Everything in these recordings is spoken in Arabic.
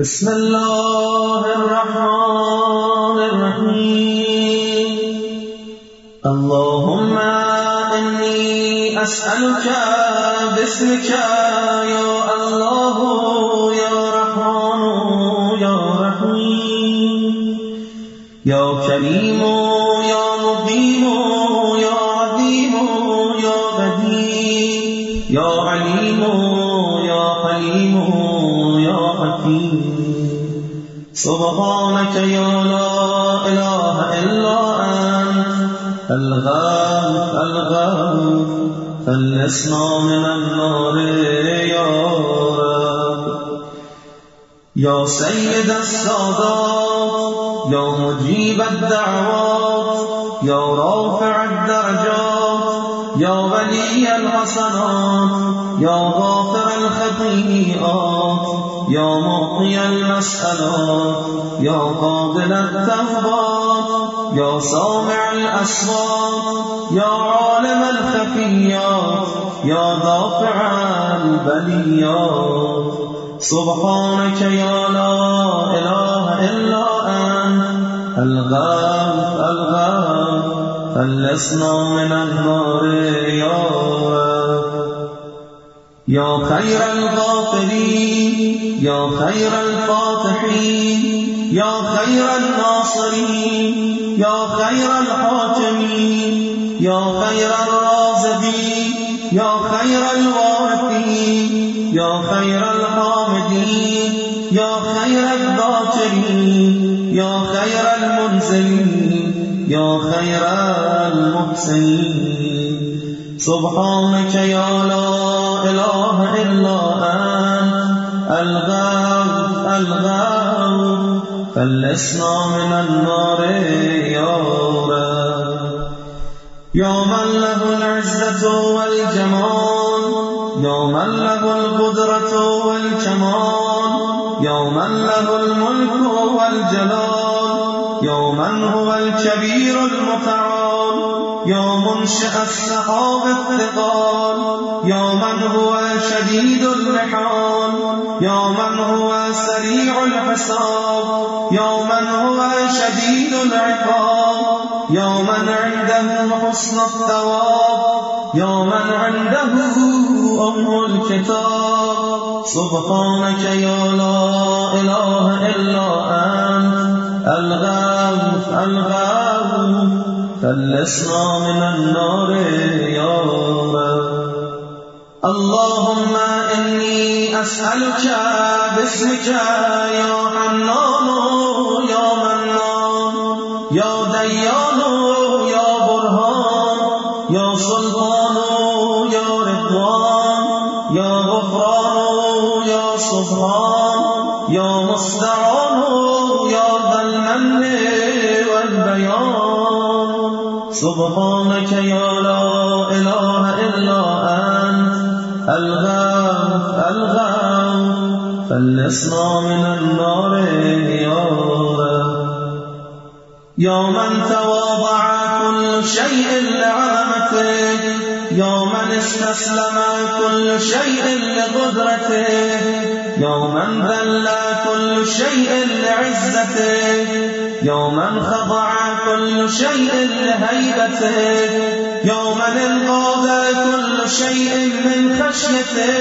بسم الله الرحمن الرحيم. اللهم إني أسألك باسمك يا الله يا رحمن يا رحيم. يا كريم يا مقيم سبحانك يا لا إله إلا أنت الغاث الغاث فلسنا من النار يا رب. يا سيد السادات يا مجيب الدعوات يا رافع الدرجات يا ولي الحسنات يا غافر الخطيئات. يا معطي المسألات يا قابل التوبات يا سامع الأصوات يا عالم الخفيات يا دافع البليات سبحانك يا لا إله إلا أنت الغاث الغاث فلسنا من النار يا رب يا خير الغافرين يا خير الفاتحين يا خير الناصرين يا خير الحاكمين يا خير الرازقين يا خير الوارثين يا خير الحامدين يا خير الذاكرين يا خير المنزلين يا خير المحسنين سبحانك يا لا إله إلا أنت الغاث الغاث فلسنا من النار يا رب. يا من له العزة والجمال يا من له القدرة والكمال يا من له الملك والجلال يا من هو الكبير المتعال. يا منشأ السحاب الثقال يا من هو شديد المحال يا من هو سريع الحساب يا من هو شديد العقاب يا من عنده حسن الثواب يا من عنده أم الكتاب. سبحانك يا لا إله إلا أنت الغاث الغاث فلسنا من النار يا رب اللهم إني أسألك باسمك يا حنان يا منان يا ديان يا برهان يا سلطان يا رضوان يا غفران يا سبحان. سبحانك يا لا إله إلا أنت. الغاث الغاث فلسنا من النار يا رب يا من تواضع كل شيء لعظمته يا من استسلم كل شيء لقدرته يا من ذل كل شيء لعزته يا من خضع كل شيء لهيبته يا من انقاذ كل شيء من خشيته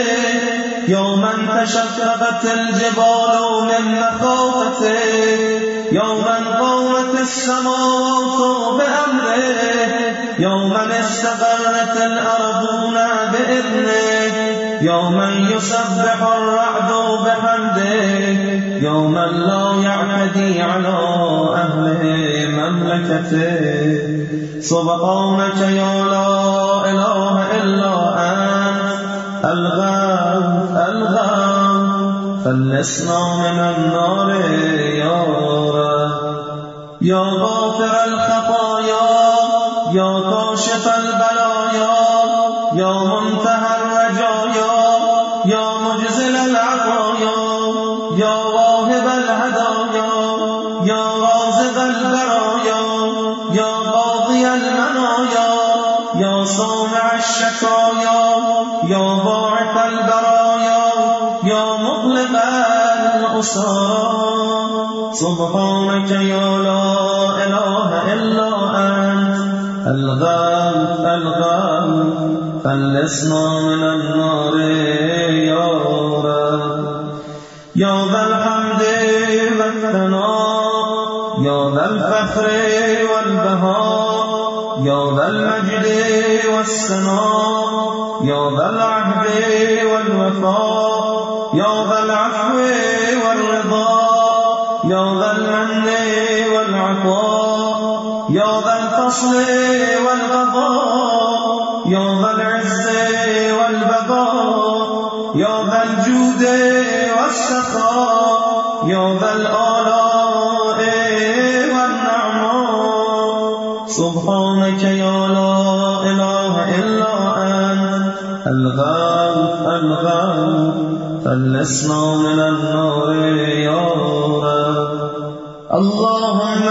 يا من تشققت الجبال من مخافته يا من قومت السماوات بأمره يوما استقرت الأرضون بإذنه يوما يسبح الرعد بحمده يوما لا يعتدي على أهل مملكته. سبحانك يا لا إله إلا أنت الغاث الغاث فلسنا من النار يا یا غافر الخطايا یا کاشف البلايا یا منتهى سبحانك يا لا إله إلا أنت. الغوث الغوث خلصنا من النار يا رب. يا ذا الحمد والثناء. يا ذا الفخر والبهاء. يا ذا المجد والسناء يا ذا العهد والوفاء. يا ذا العفو والرضا يا ذا المن والعطاء يا ذا الفصل والقضاء يا ذا العز والبقاء يا ذا الجود والسخاء ذا الآلاء والنعماء سبحانك يا لا إله إلا أنت الغوث فلسنا من النار يا رب اللهم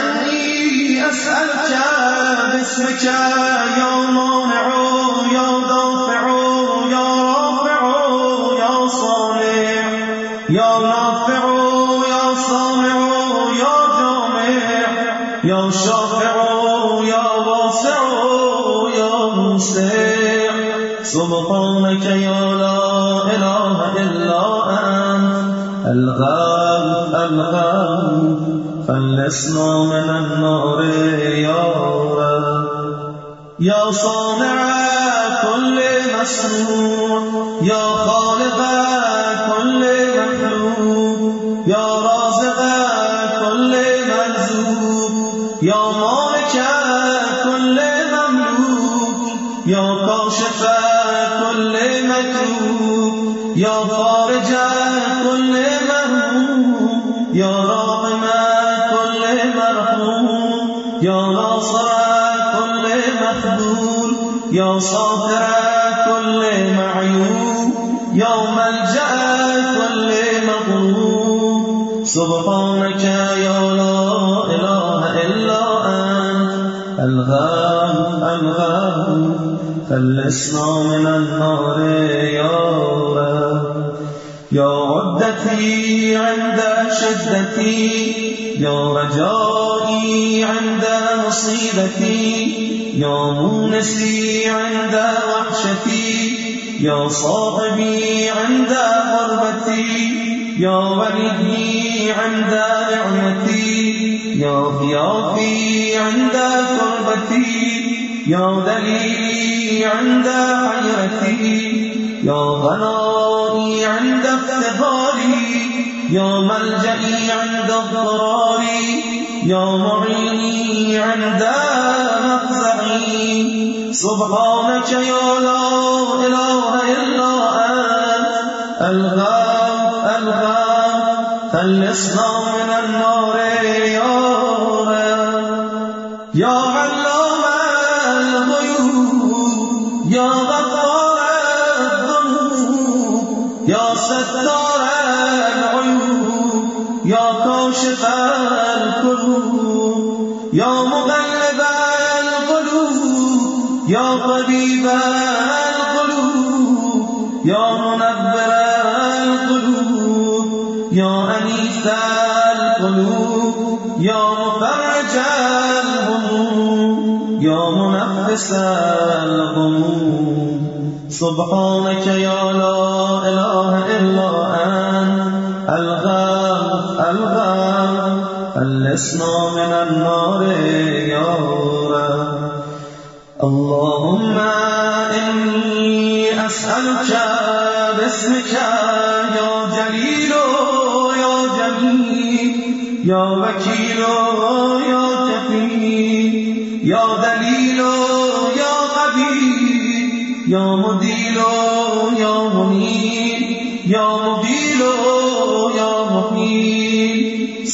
إني أسألك باسمك يا مانع فلسنا من النار يا رب يا صانع كل مسنون يا خالق فلسنا من النار يا رب. يا عدتي عند شدتي يا رجائي عند مصيبتي يا مونسي عند وحشتي يا صاحبي عند غربتي يا ولدي عند نعمتي يا ضيافي عند كربتي يا دليلي عند حيرتي يا غنائي عند افتخاري يا ملجئي عند اضطراري يا معيني عند مفزعي سبحانك يا لا إله إلا أنت الغاث الغاث فلسنا من النار يا الغموم سبحانك يا لا إله إلا أنت. الغاث الغاث فلسنا من النار يا رب. اللهم إني أسألك باسمك يا جليل يا جميل. يا وكيل يا كفيل يا یا مدیر یا منیر یا مبیر یا مقیر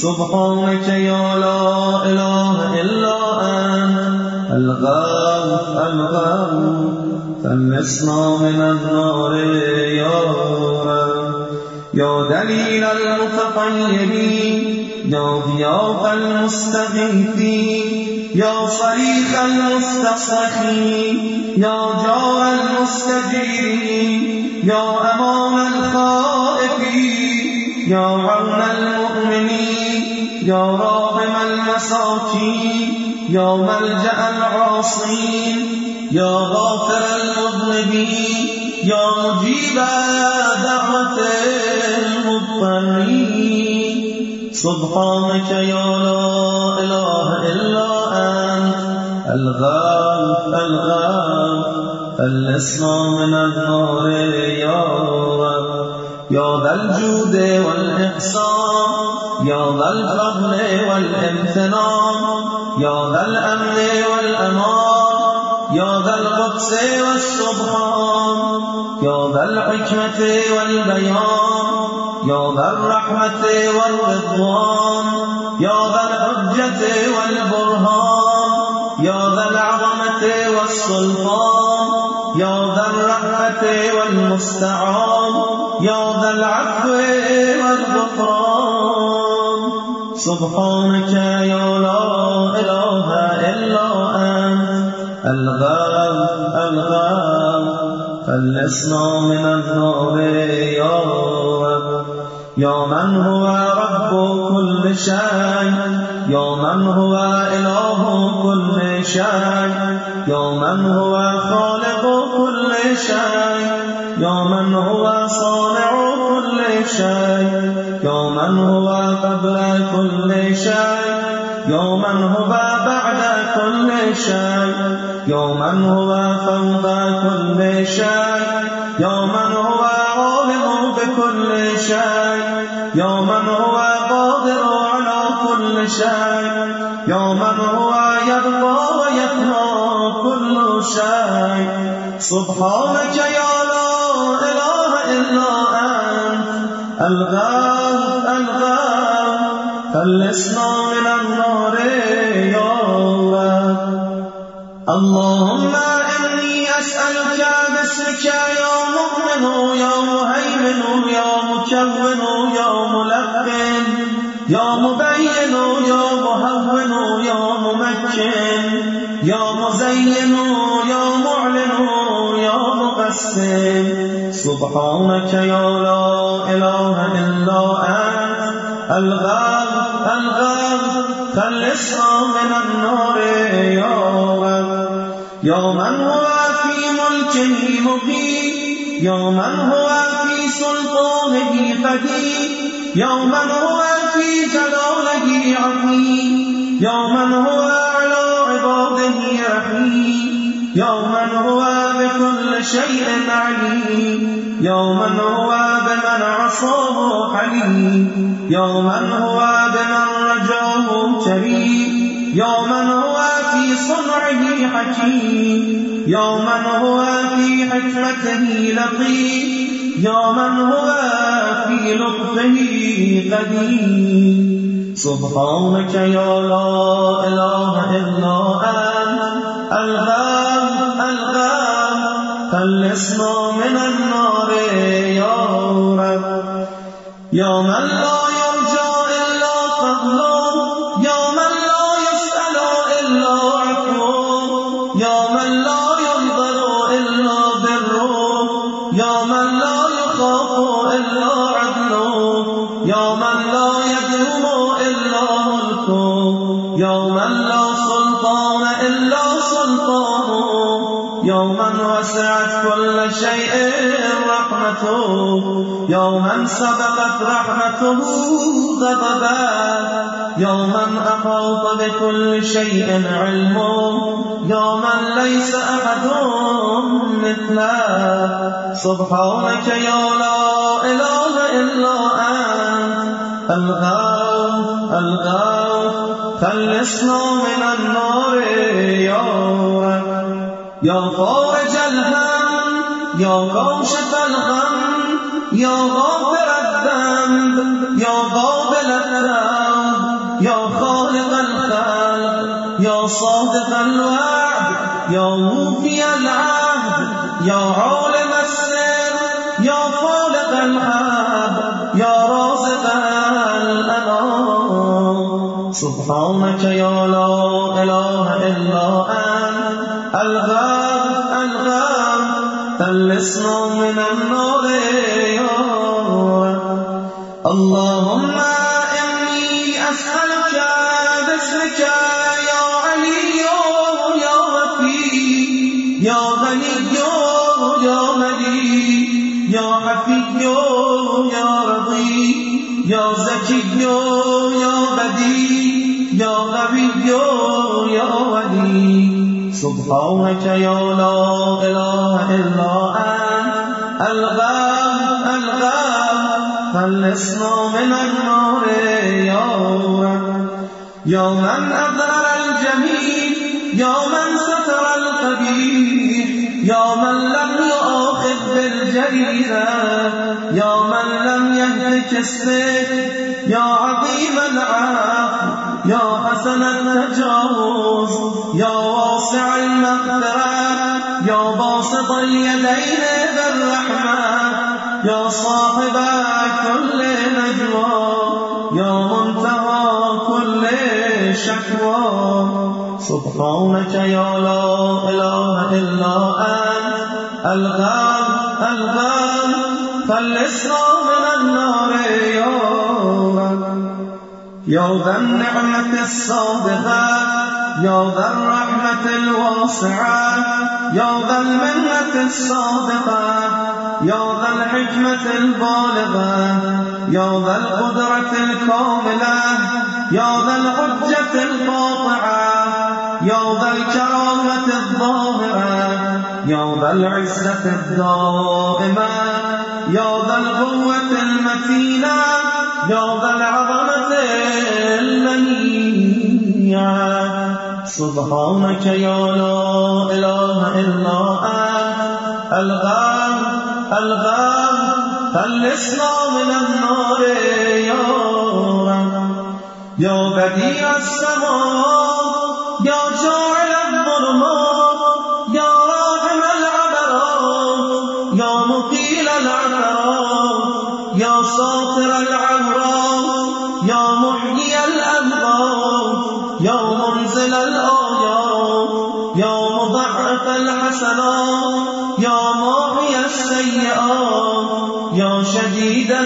سبحانك یا لا اله الا انت الغاو الغاو فلسنا من النار یا رب یا دلیل المتطیبین یا ضیاف المستغیثین يا صريخ المستصرخين يا جار المستجيرين يا أمام الخائفين يا عون المؤمنين يا راحم المساكين يا ملجأ العاصين يا غافر المذنبين يا مجيب دعوة المضطرين. سبحانك يا لا إله إلا أنت الغوث الغوث خلصنا من النار يا رب. يا ذا الجود والإحسان يا ذا الفضل والامتنان يا ذا الأمن والأمان يا ذا القدس والسبحان يا ذا الحكمة والبيان. يا ذا الرحمة والرضوان يا ذا الحجة والبرهان يا ذا العظمة والسلطان يا ذا الرأفة والمستعان يا ذا العفو والغفران. سبحانك يا لا إله إلا أنت الغاب الغاب خلصنا من النار يا رب. يا من هو رب كل شيء؟ يا من هو إله كل شيء؟ يا من هو خالق كل شيء؟ يا من هو صانع كل شيء؟ يا من هو قبل كل شيء؟ يا من هو بعد كل شيء؟ يا من هو فوق كل شيء؟ يا من هو بكل شيء يا من هو قادر على كل شيء يا من هو يبقى ويفنى كل شيء سبحانك يا لا إله إلا أنت الغاث الغاث خلصنا من النار يا رب اللهم إني أسألك باسمك يا مؤمن يا معلم یا مکون یا ملقن یا مبین یا مهون یا ممکن یا مزین یا معلن یا مقسم. سبحانك يا لا اله الا انت الغر الغر فالإسلام من النار يا رب. يا من هو في ملكه مقيم يا من هو قدير يا من هو في عظيم يا من هو على عباده رحيم. يا من هو بكل شيء عليم. يا من هو بمن عصاه حليم. يا من هو بمن رجاه كريم. يا من هو في صنعه حكيم. يا من هو في حكمته لطيف. يا من هو في لطفه قدير سبحانك يا لا إله إلا أنت الغام الغام خلصنا من النار يا رب. يا من لا رحمته. يا من سبقت رحمته غضبا يا من أحاط بكل شيء علمه. يا من ليس أحد مثله. سبحانك يا لا إله إلا أنت. الغاث الغاث خلصنا من النار يا رب يا الهم يا كاشف الغم يا غافر الذنب يا قابل التوب يا خالق الخلق يا صادق الوعد يا موفي العهد يا عالم السر يا خالق الحب يا رازق الأنام. سبحانك يا لا إله إلا أنت الغاب الغاب. خلصنا من النار يا اللهم إني أسألك باسمك يا علي يا وفي يا غني يا ملي يا حفي يا رضي يا زكي يا بدي يا غبي يا ولي. سبحانك یا لا إله إلا أنت. الغم الغم خلصنا من النار یا رب یا من اظهر الجمیل یا من ستر القبیح یا من لم يؤاخذ بالجريرة یا من لم يهلك السيف. یا عظیم العفو یا حسن التجاوز. یا باسط اليدين بالرحمة یا صاحب كل نجوى یا منتهى كل شكوى. سبحانك يا لا إله إلا أنت. الغوث الغوث خلصنا من النار يا رب يا ذا النعمة السابغة. يا ذا الرحمة الواسعة يا ذا المنة السابقة يا ذا الحكمة البالغة يا ذا القدرة الكاملة يا ذا الحجة القاطعة يا ذا الكرامة الظاهرة يا ذا العزة الدائمة يا ذا القوة المتينة يا ذا العظمة المنيعة. سبحانك يا لا إله إلا أنت. الغوث الغوث خلصنا من النار يا رب. يا بديع السماوات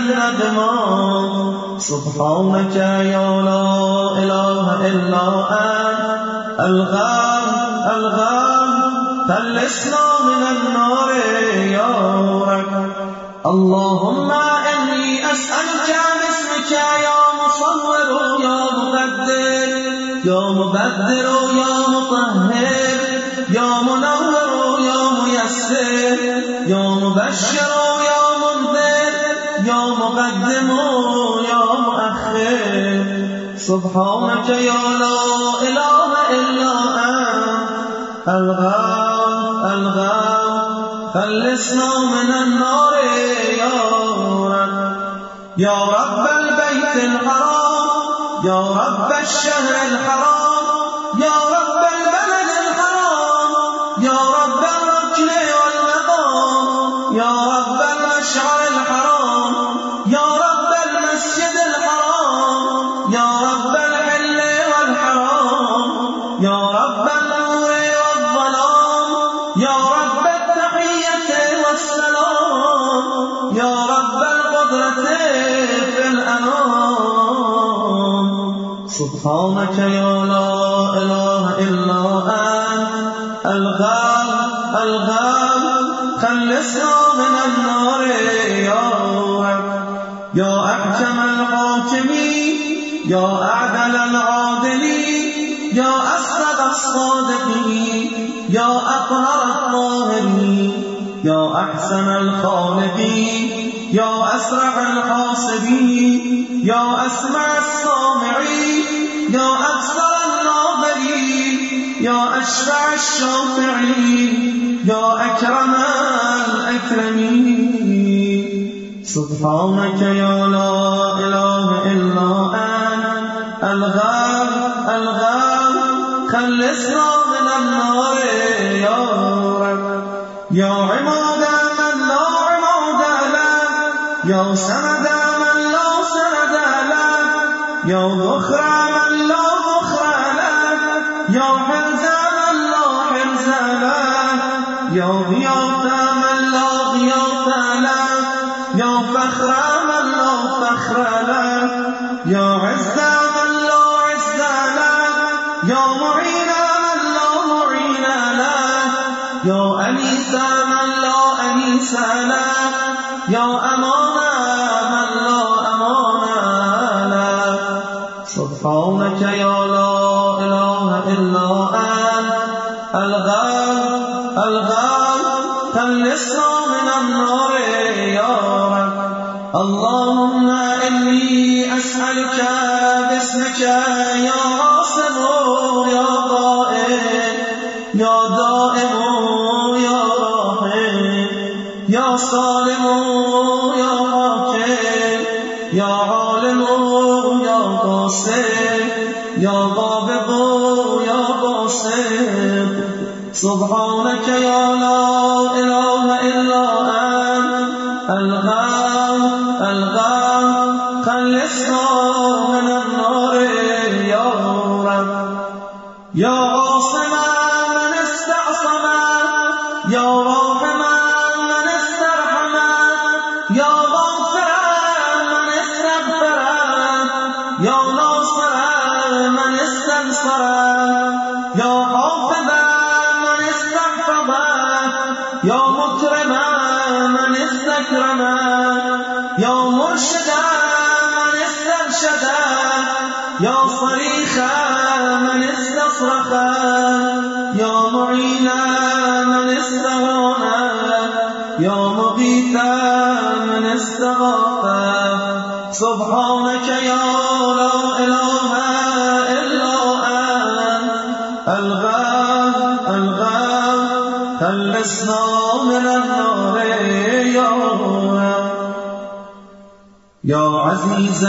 الندمات سبحانك يا لا إله إلا أنت. ألغام ألغام. فلسنا من النار يا رب اللهم إني أسألك باسمك يا مصور يا مبدل. يا مبدل يا مطهر. يا منور يا ميسر. يا مبشر يا منذر. يا مقدم يا مؤخر. سبحانك يا لا إله إلا أنت. الغام الغام فلسنا من النار يا رب. يا رب البيت الحرام يا رب الشهر الحرام. أسعد الصادقين يا أطهر الطاهرين يا أحسن الخالقين يا أسرع الحاسبين يا أسمع السامعين يا أكثر الناظرين يا أشفع الشافعين يا أكرم الأكرمين سبحانك يا لا إله إلا أنت الغام الغام خلصنا من النار يا رب. يا عماد من لا عماد له يا سند من لا سند له يا ذخر من لا ذخر له يا حرز من لا حرز له يا غياث من لا غياث له يا فخر من لا فخر له يا عز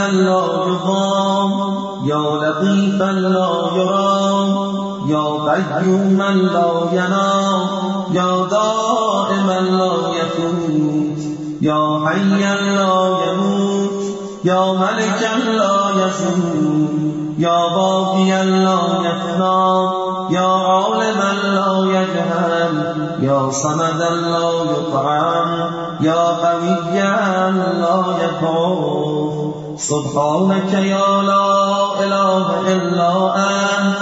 لا يضام يا لطيفا لا يرام يا قيوما لا ينام يا دائما لا يفوت يا حيا لا يموت يا ملكا لا يزول يا باقيا لا يفنى يا عالما لا يجهل يا صمدا لا يطعم. يا قويا لا يخاف سبحانك يا لا إله إلا أنت.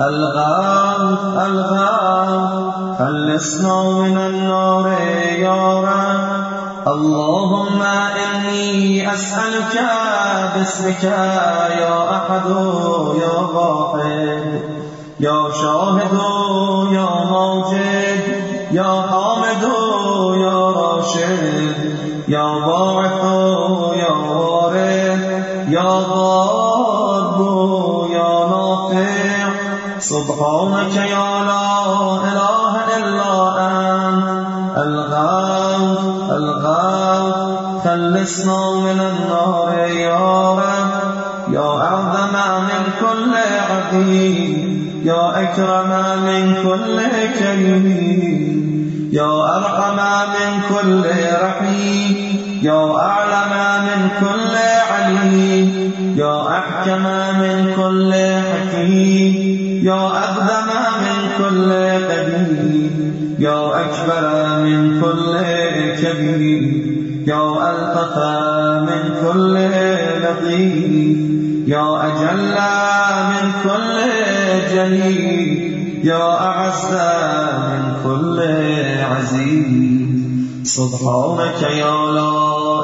الغاث الغاث خلصنا من النار يا رب. اللهم إني أسألك باسمك يا أحد يا واحد. يا شاهد يا ماجد يا حامد يا راشد يا باعث يا وارث يا ضار يا نافع سبحانك يا لا إله إلا أنت الغاث الغاث خلصنا من النار يا رب يا أعظم من كل عظيم يا أكرم من كل كريم يا أرحم من كل رحيم يا أعلم من كل عليم يا أحكم من كل حكيم يا أقدم من كل قديم يا أكبر من كل كبير يا ألطف من كل لطيف يا أجل من كل جليل يا أعز من كل عزيز. سبحانك يا لا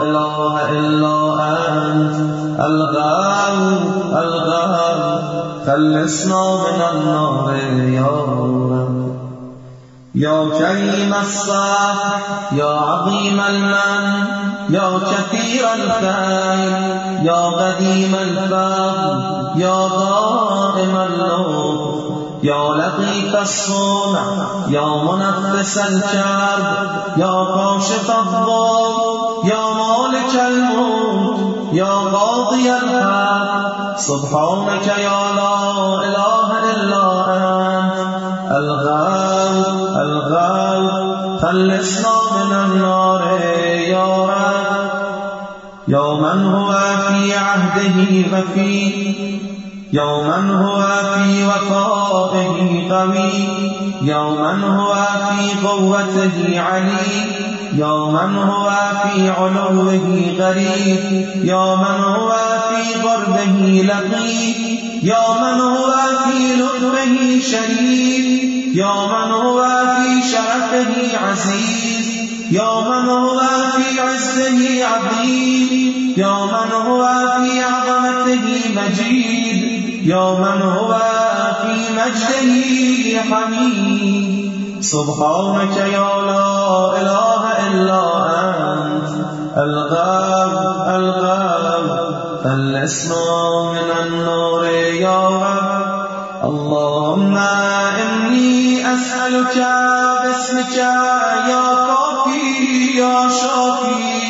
إله إلا أنت الغال الغال خلصنا من النار يا رب. يا كريم الصاح يا عظيم المن يا كثير الخير يا قديم الفضل يا دائم اللطف يا لطيف الصنع يا منفس الكرب يا كاشف الضر يا مالك الموت يا قاضي الحق. سبحانك يا لا إله إلا أنت. الغال الغال خلصنا من النار يا رب يا من هو في عهده وفي يا من هو في وفائه قوي يا من هو في قوته علي يا من هو في علوه غريب يا من هو في غربه لطيف يا من هو في لطفه شريف يا من هو في شرفه عزيز يا من هو في عزه عظيم يا من هو في عظمته مجيد. يا من هو في مجده حميد سبحانك يا لا إله إلا أنت الغاب الغاب. فلسنا من النار يا رب. اللهم إني أسألك باسمك يا كافي يا شافي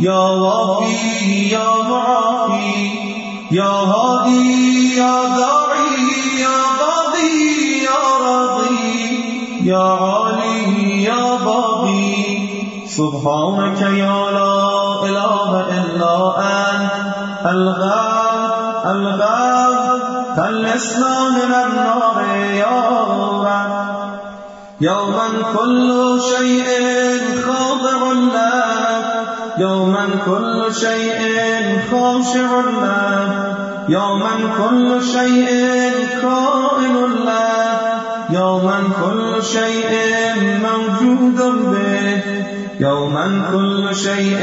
يا وافي يا معافي. يا هادي يا داعي يا قاضي يا راضي يا عالي يا باغي سبحانك يا لا إله إلا أنت الغاب الغاب خلصنا من النار يا رب. يوما كل شيء خاضع لك يوما كل شيء خاشع لك يوما كل شيء كائن لك يوما كل شيء موجود به. يوما كل شيء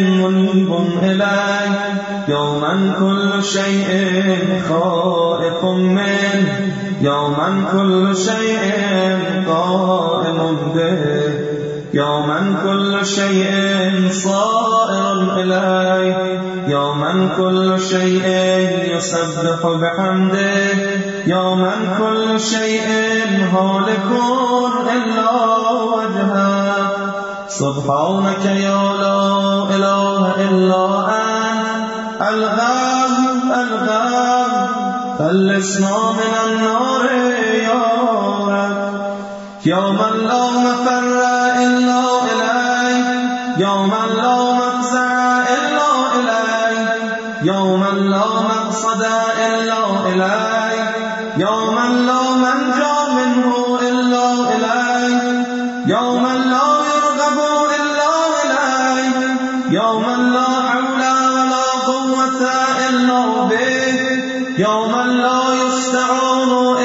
منيب إليك يوما كل شيء خائف منه. يوما كل شيء قائم به. يوما كل شيء صائر إليه يوما كل شيء يسبح بحمده. يوما كل شيء هالك إلا وجهه. سبحانك يا لا إله إلا أنت. الغام الغام خلصنا من النار. يوم لا مفر إلا إليك يوم لا مفزع إلا إليك يوم لا مقصد إلا إليك يوم لا منجى منه إلا إليك يوم لا يرغب إلا إليك يوم لا حول ولا قوة إلا به. يوم لا يستعان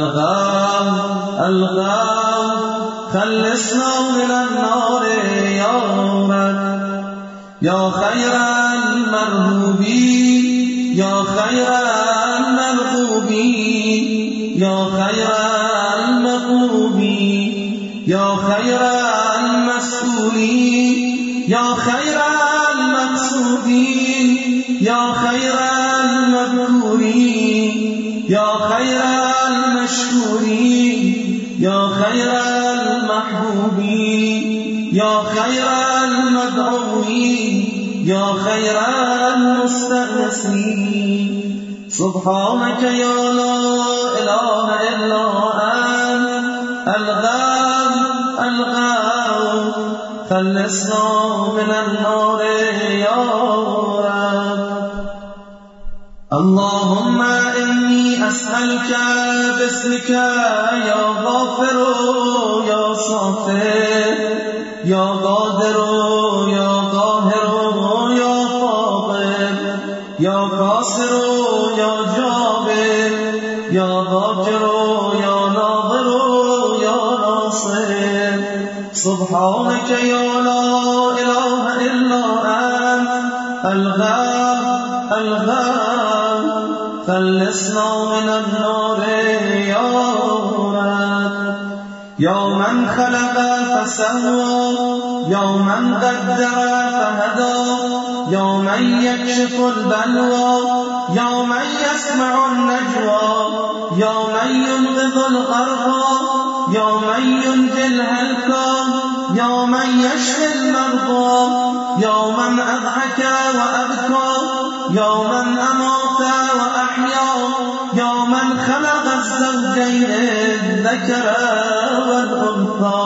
الغام الغام خلصنا من النار رب يا خير المرهوبين يا خير المرغوبين يا خير المطلوبين يا خير المسؤولين يا خير المقصودين يا خير المذكورين يا خير المشكورين يا خير المحبوبين. يا خير المدعوين. يا خير المستأنسين سبحانك يا لا إله إلا أنت. ألغام ألغام. خلصنا من النار يا رب. اللهم إني أسألك باسمك يا غافر يا صافر يا قادر يا قاهر يا فاضل يا قاصر يا جابر يا ضاجر يا ناظر يا ناصر. سبحانك يا لا إله إلا أنت الغام الغام خلصنا من النار رب يوما خلق فسوى يوما قدر فهدى. يوما يكشف البلوى يوما يسمع النجوى. يوما ينقذ الغرقى يوما ينجي الهلكى. يوما يشفي المرضى. يوما أضحك وأبكى. يوما أمات وأحيا الزوجين الذكر والأنثى.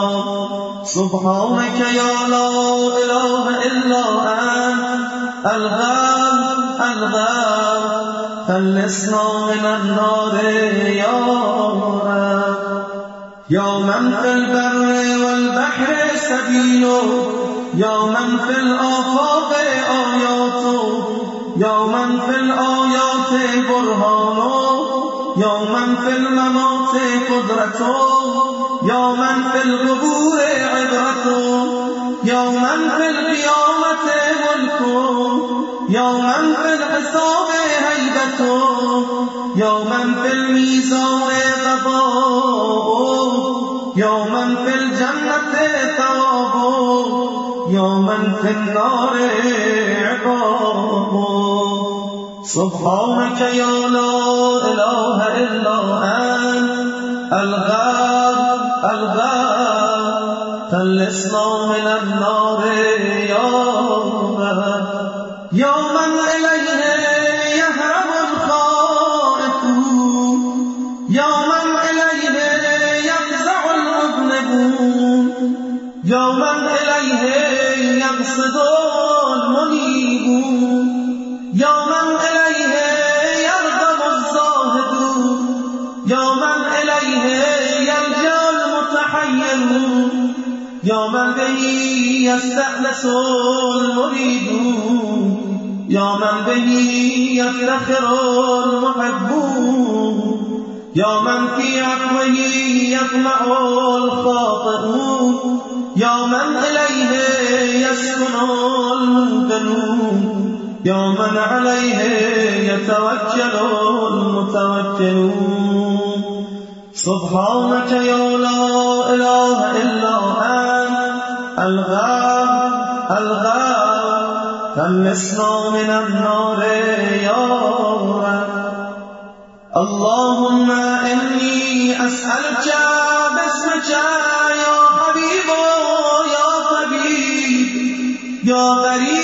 سبحانك يا لا إله إلا أنت الغام الغام خلصنا من النار يا رب. يا من في البر والبحر سبيل يا من في الآفاق آيات يا من في الآيات برهان. يا من في الممات قدرة يا من في القبور عبرة يا من في القيامة ملك يا من في الحساب هيبة يا من في الميزان يا من في الجنة ثواب يوما في النار عقاب سبحانك يا لا إله إلا أنت الغاب الغاب خلصنا من النار يا من إليه يهرب الخائفون يا من إليه يفزع المذنبون يا من إليه يقصد المنيبون يستأنس المريدون. يوما به يفتخر المحبون يوما في عفوه يطمع الخاطئون. يا من إليه يسكن المنتنون يا من عليه يتوكل المتوكلون. سبحانك يا لا إله إلا أنت. الغاب الغاب خلصنا من النار اللهم إني أسألك باسمك يا حبيب يا طبيب يا غريب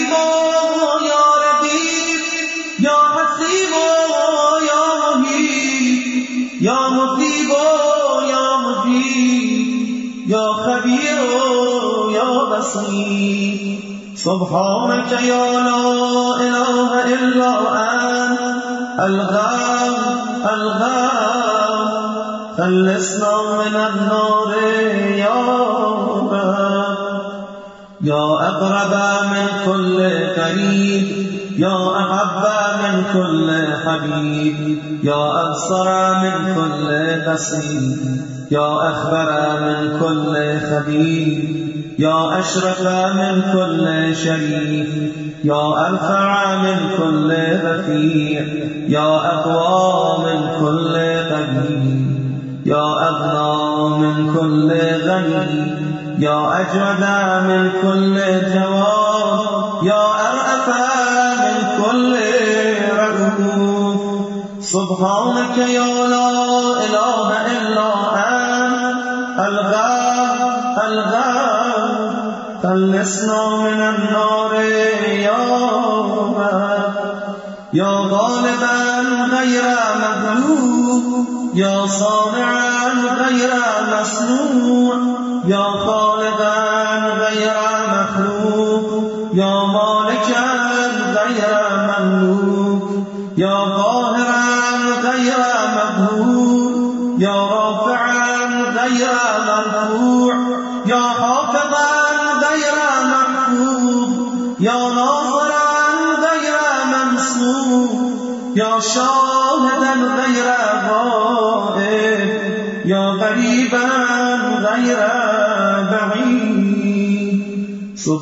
خبير يا بصير. سبحانك يا لا إله إلا أنت. الغاب الغاب خلصنا من النار يا رب. يا أقرب من كل قريب. يا أحب من كل حبيب. يا أبصر من كل بصير. يا أخبر من كل خبير يا أشرف من كل شريف يا أرفع من كل رفيع يا أقوى من كل قوي يا أغنى من كل غني يا أجود من كل جواد يا أرأف من كل رؤوف سبحانك يا لا إله إلا أنت الغاب الغاب خلصنا من النار يا رب يا غالبا غير مغلوب يا صانعا غير مصنوع يا خالقا غير مخلوق يا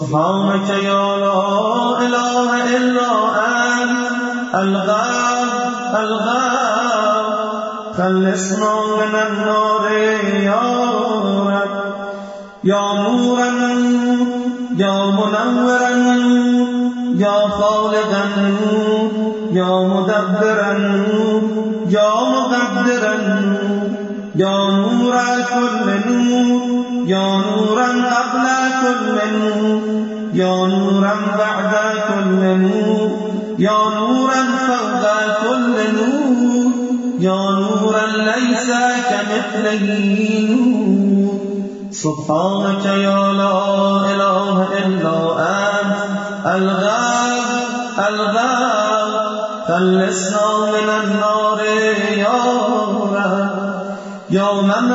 سبحانك يا لا إله إلا أنت الغاب الغاب. خلصنا من النار يا رب يا نورا يا منورا يا خالقا يا مدبرا يا مقدرا يا نور كل نور يا نورا قبل كل نور. يا نورا بعد كل نور. يا نورا فوق كل نور. يا نورا ليس كمثله نور. سبحانك يا لا إله إلا أنت. الغاب الغاب خلصنا من النار يا رب. يا من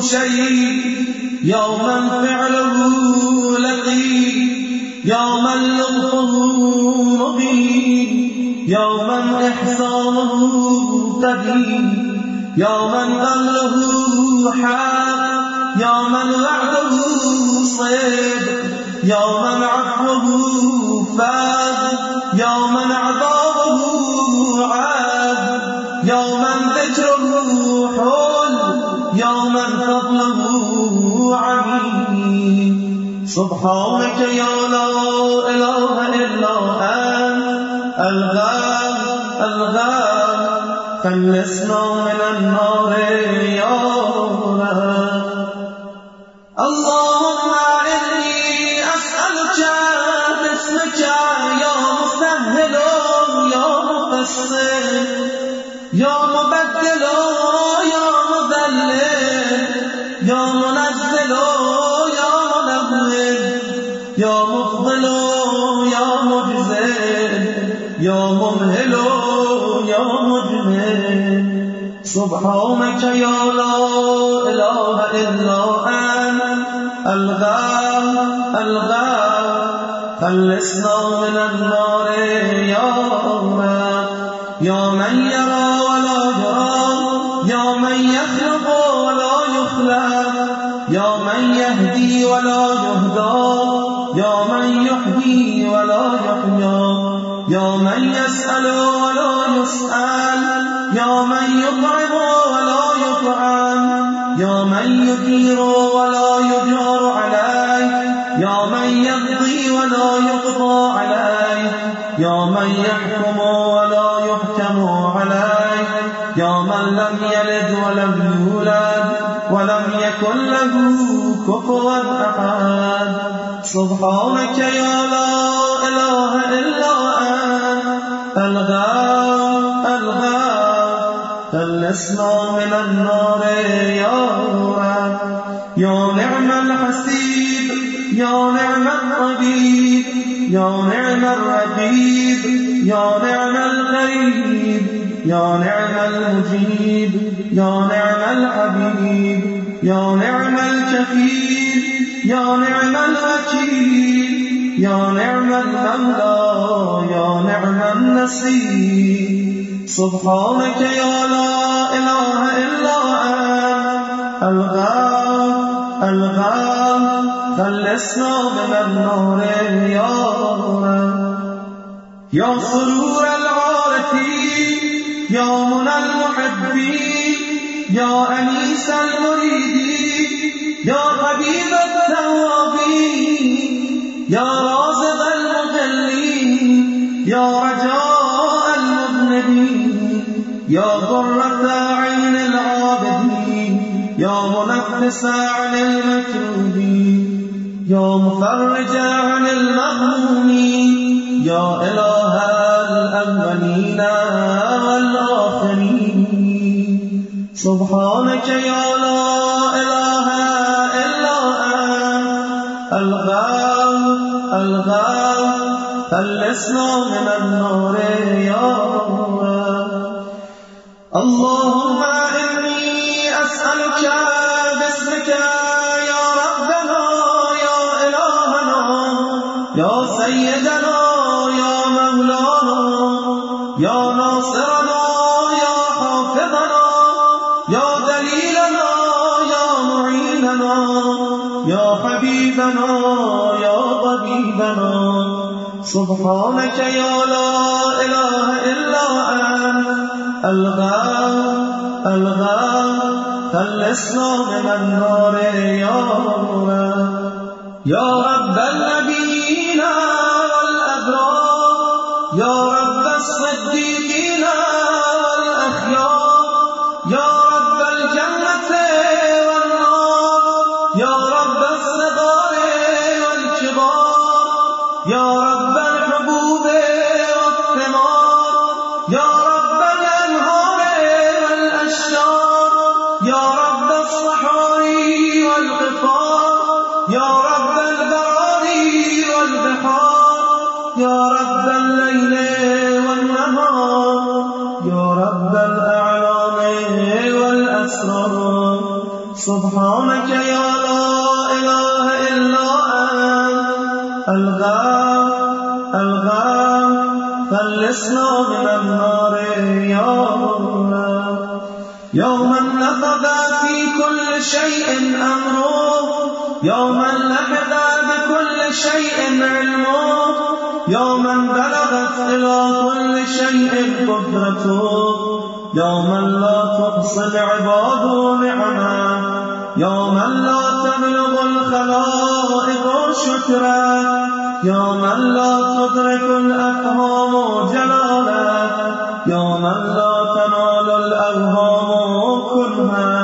شيء يا من فعله لطيف يا من لطفه يا من إحسانه من أمله حق يا من وعده يا من عفوه فاد يا من عذابه عاد. فضله عميم سبحانك يا لا إله إلا أنت الغاب الغاب خلصنا من النار يا رب سبحانك يا لا إله إلا أنت الغاب الغاب خلصنا من النار يا رب يا من يرى ولا يرى يا من يخلق ولا يخلق يا من يهدي ولا يهدى يا من يحيي ولا يحيى يا من يسأل ولا يسأل. يدير ولا يجار عليه. يا من يقضي ولا يقضى عليه. يا من يحكم ولا يحكم عليه. يا من لم يلد ولم يولد ولم يكن له كفوا أحد. سبحانك يا لا إله إلا أنت. الغاب الغاب خلصنا من النار يا نعم الحسيب يا نعم الطبيب يا نعم الرقيب يا نعم الغريب يا نعم المجيب يا نعم الحبيب يا نعم الكفيل يا نعم الوكيل يا نعم المولى يا نعم النصير سبحانك يا لا إله إلا أنت الغاب خلصنا من النار يا رب يا سرور العارفين يا منى المحبين يا أنيس المريدين يا حبيب التوابين يا رازق منفس عن المكروبين يا مفرج عن المغمومين يا إله الأولين والآخرين. سبحانك يا لا إله إلا أنت. الغاب الغاب خلصنا من النار يا رب. اللهم سبحانك يا لا إله إلا أنت. الغاب الغاب خلصنا من النار يا رب يا رب يا رب البراري والبحار يا رب الليل والنهار يا رب الأعلام والأسرار. سبحانك يا لا إله إلا أنت الغام الغام فلسنا من النار يا الله يوما نفذ في كل شيء أمر يوما لحظ بكل شيء علمه. يوما بلغت إلى كل شيء قدرته. يوما لا تحصي العباد نعما. يوما لا تبلغ الخلائق شكرا. يوما لا تدرك الأفهام جلالا. يوما لا تنال الأوهام كلها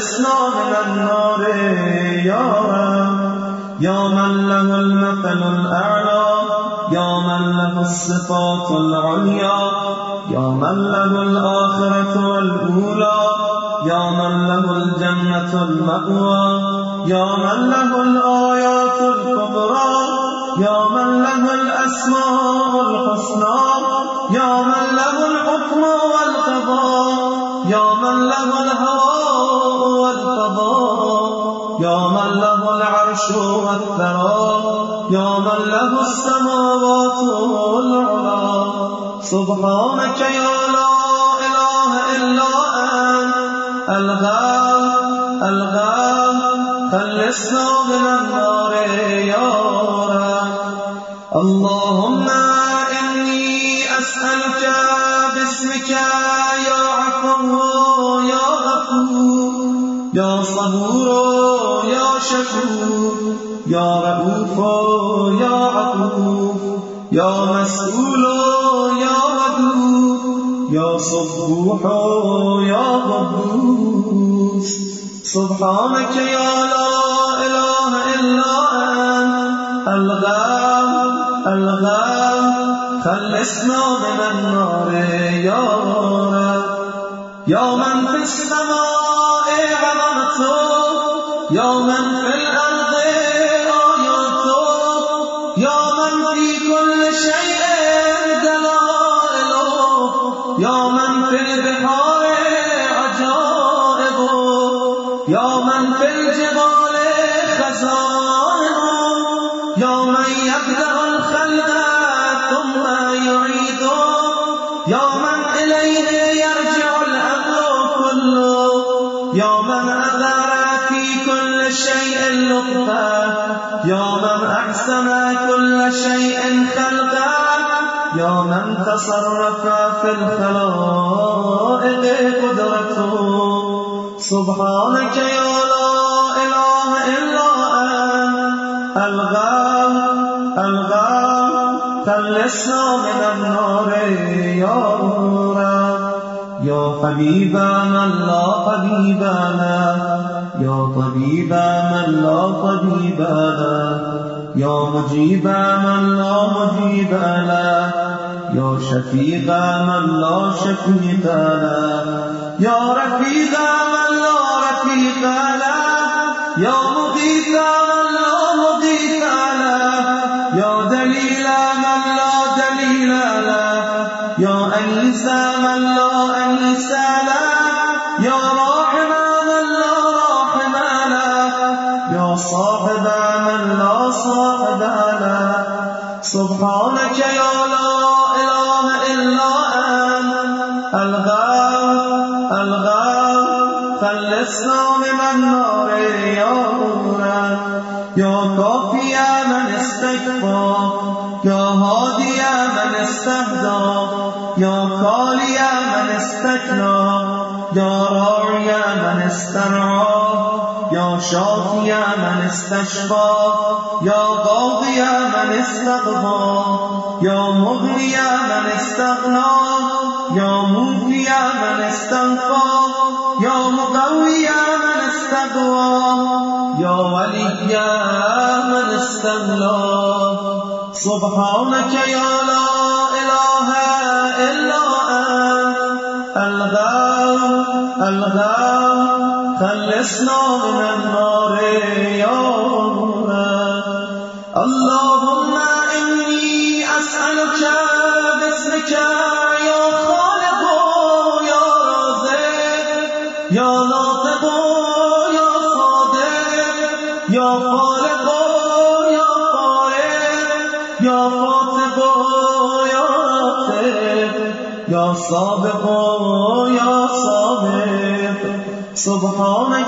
من النار يا رب يا من له المثل الأعلى يا من له الصفات العليا يا من له الآخرة والأولى يا من له الجنة المأوى يا من له الآيات الكبرى يا من له الأسماء الحسنى يا من له العرش والثرى يا من له السماوات والعلا سبحانك يا لا إله إلا أنت. الغام الغام خلصنا من النار يا رب. اللهم إني أسألك باسمك يا عفو يا غفور. يا صبور شکور یا رعوفا یا عقوف یا مسئولا یا ودود یا صبوحا یا قدوس. سبحانك یا لا اله الا ان الغام الغام خلصنا من النار یا رب یا من في السماء عظمتك يا من في الأرض تصرف في الخلائق قدرته. سبحانك يا لا إله إلا أنت. الغام الغام خلصنا من النار يا رب يا حبيب من لا حبيب له يا طبيب من لا طبيب له يا مجيب من لا مجيب له یا شفیق من لا شفیق لا. یا رفیق من لا رفیق لا. یا شافی من استشفا یا قاضی من استقبا یا مغری من استغنا یا موفی من استنفا یا مقوی من استقوا یا ولی من استملا. سبحانك يا لا اله الا انت الغار الغار اسلام من ناره یا اللهم اینی اسألك باسمك یا خالق یا رازق یا ناطق یا صادق یا خالق یا خالق یا فاطق یا راتب یا سابق یا صادق. سبحان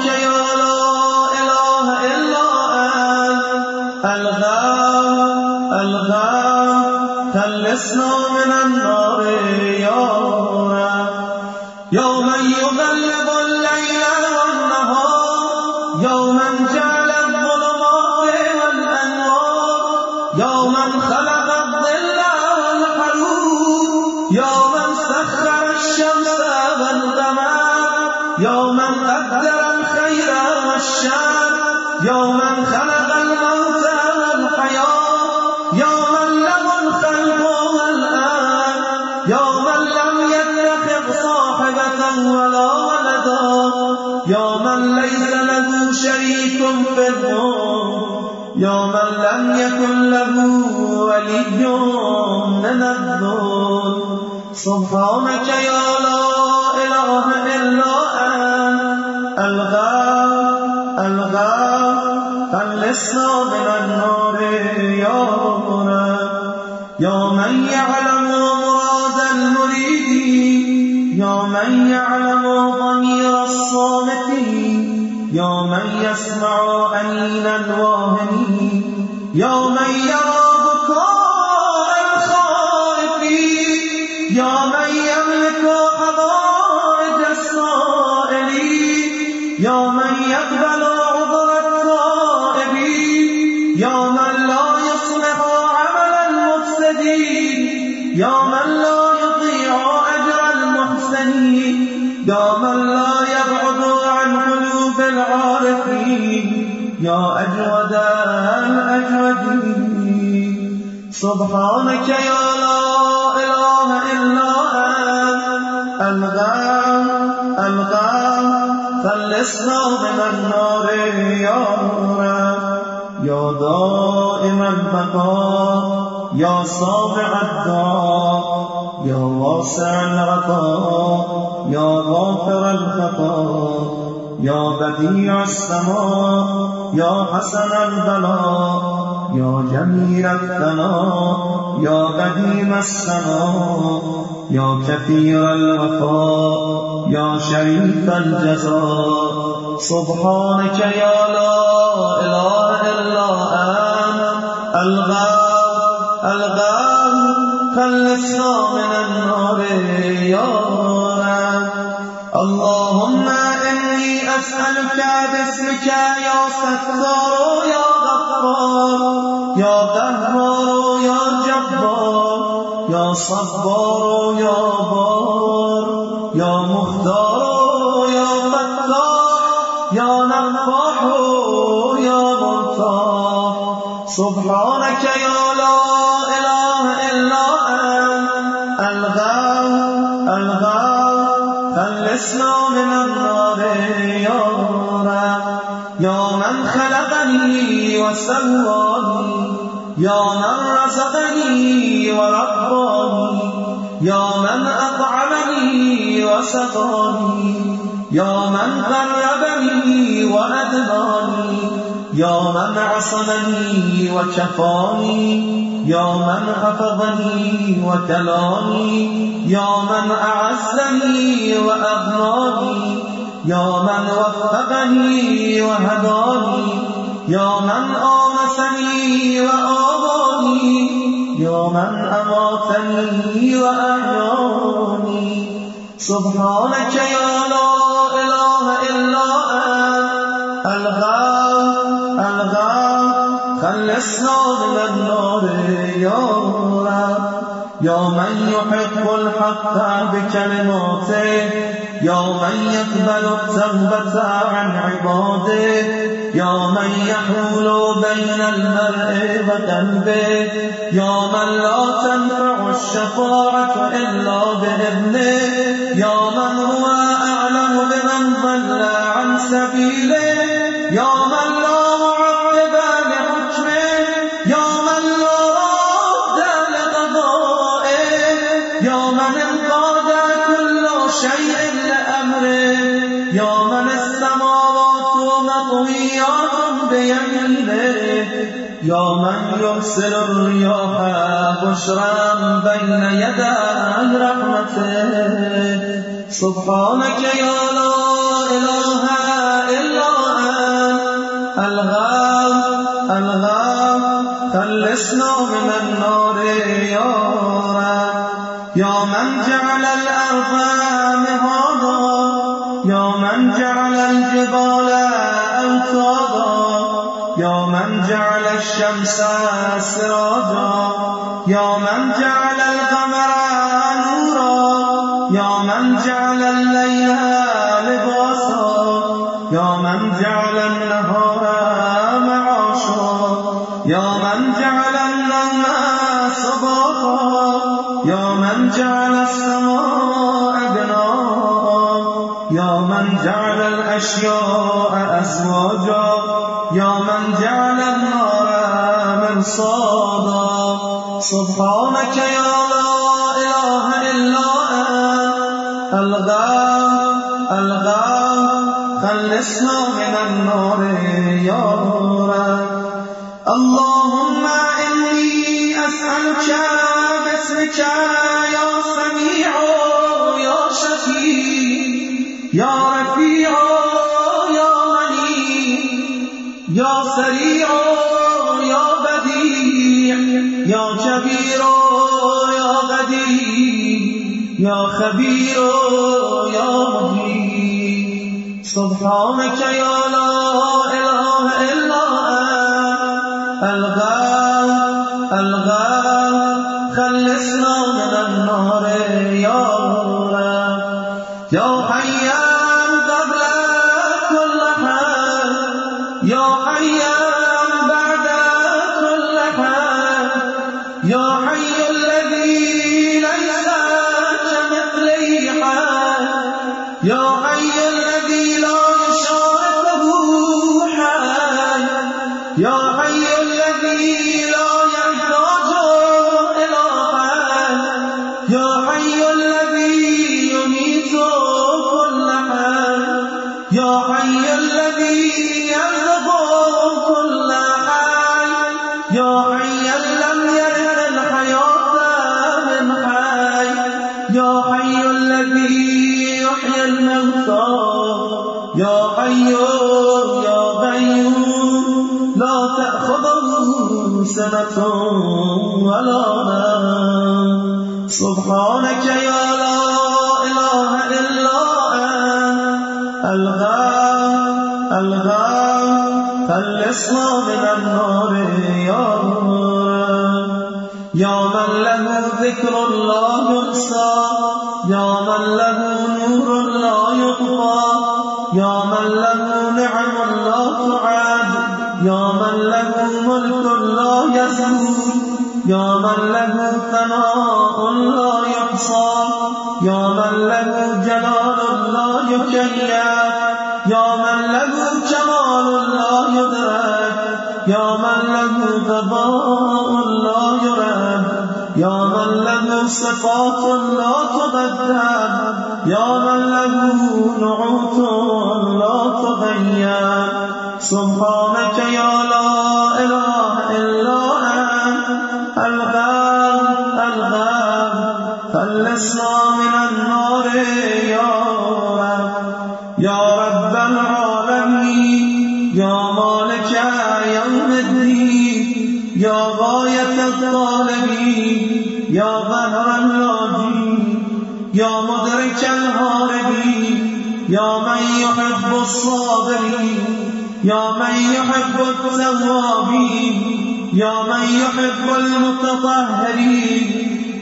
يا من لا يصلح عمل المفسدين يا من لا يضيع أجر المحسنين يا من لا يبعد عن قلوب العارفين يا أجود الأجودين سبحانك يا لا إله إلا أنت الغام الغام خلصنا من النار يا رب يا دائم البقاء يا سامع الدعاء يا واسع العطاء يا غافر الخطا يا بديع السماء يا حسن البلاء يا جميل الثناء يا قديم السماء يا كثير الوفاء يا شريف الجزاء. سبحانك يا لا أنت الغاب الغاب خلصنا من النار يا رب اللهم إني أسألك باسمك يا ستار يا غفار يا قهار يا جبار يا صبار يا بار. وسواني يا من رزقني ورباني يا من أطعمني وسقاني يا من قربني وأدناني يا من عصمني وكفاني يا من حفظني وكلاني يا من أعزني وأغناني يا من وفقني وهداني. يا من آمسني وآواني يا من أماتني وأحياني سبحانك يا لا إله إلا أنت. الغام الغام خلصنا من النار يا رب. يا من يحق الحق بكلماته يا من يقبل التوبة عن عباده يا من يحول بين المرء وقلبه يا من لا تنفع الشفاعة إلا بإذنه يا من هو أعلم بمن ضل عن سبيله. يرسل الرياح بشرا بين يدي رحمته. سبحانك يا لا إله إلا أنت. الغاب الغاب خلصنا من النار يا رب. يا من جعل الأرض جعل الشمس سراجا يا من جعل القمر نورا يا من جعل الليل لباسا يا من جعل النهار معاشا يا من جعل النوم صباحا يا من جعل السماء بناء يا من جعل الأشياء أزواجا. مرصادا سبحانك يا لا إله إلا أنت. الغام الغام خلصنا من النار يا رب اللهم إني أسألك باسمك. خبير يا مجيب سبحانك يا لا إله إلا أنت. الغاب الغاب خلصنا من النار. يكيف يا من له جمال لا يدرك يا من له ذباء لا يرد يا من له صفات لا تبدل يا من له نعوت لا تغير سبحانك يا لا إله إلا أنت الغاب الغاب. خلصنا من النار يا الصابرين. يا من يحب التوابين يا من يحب المتطهرين.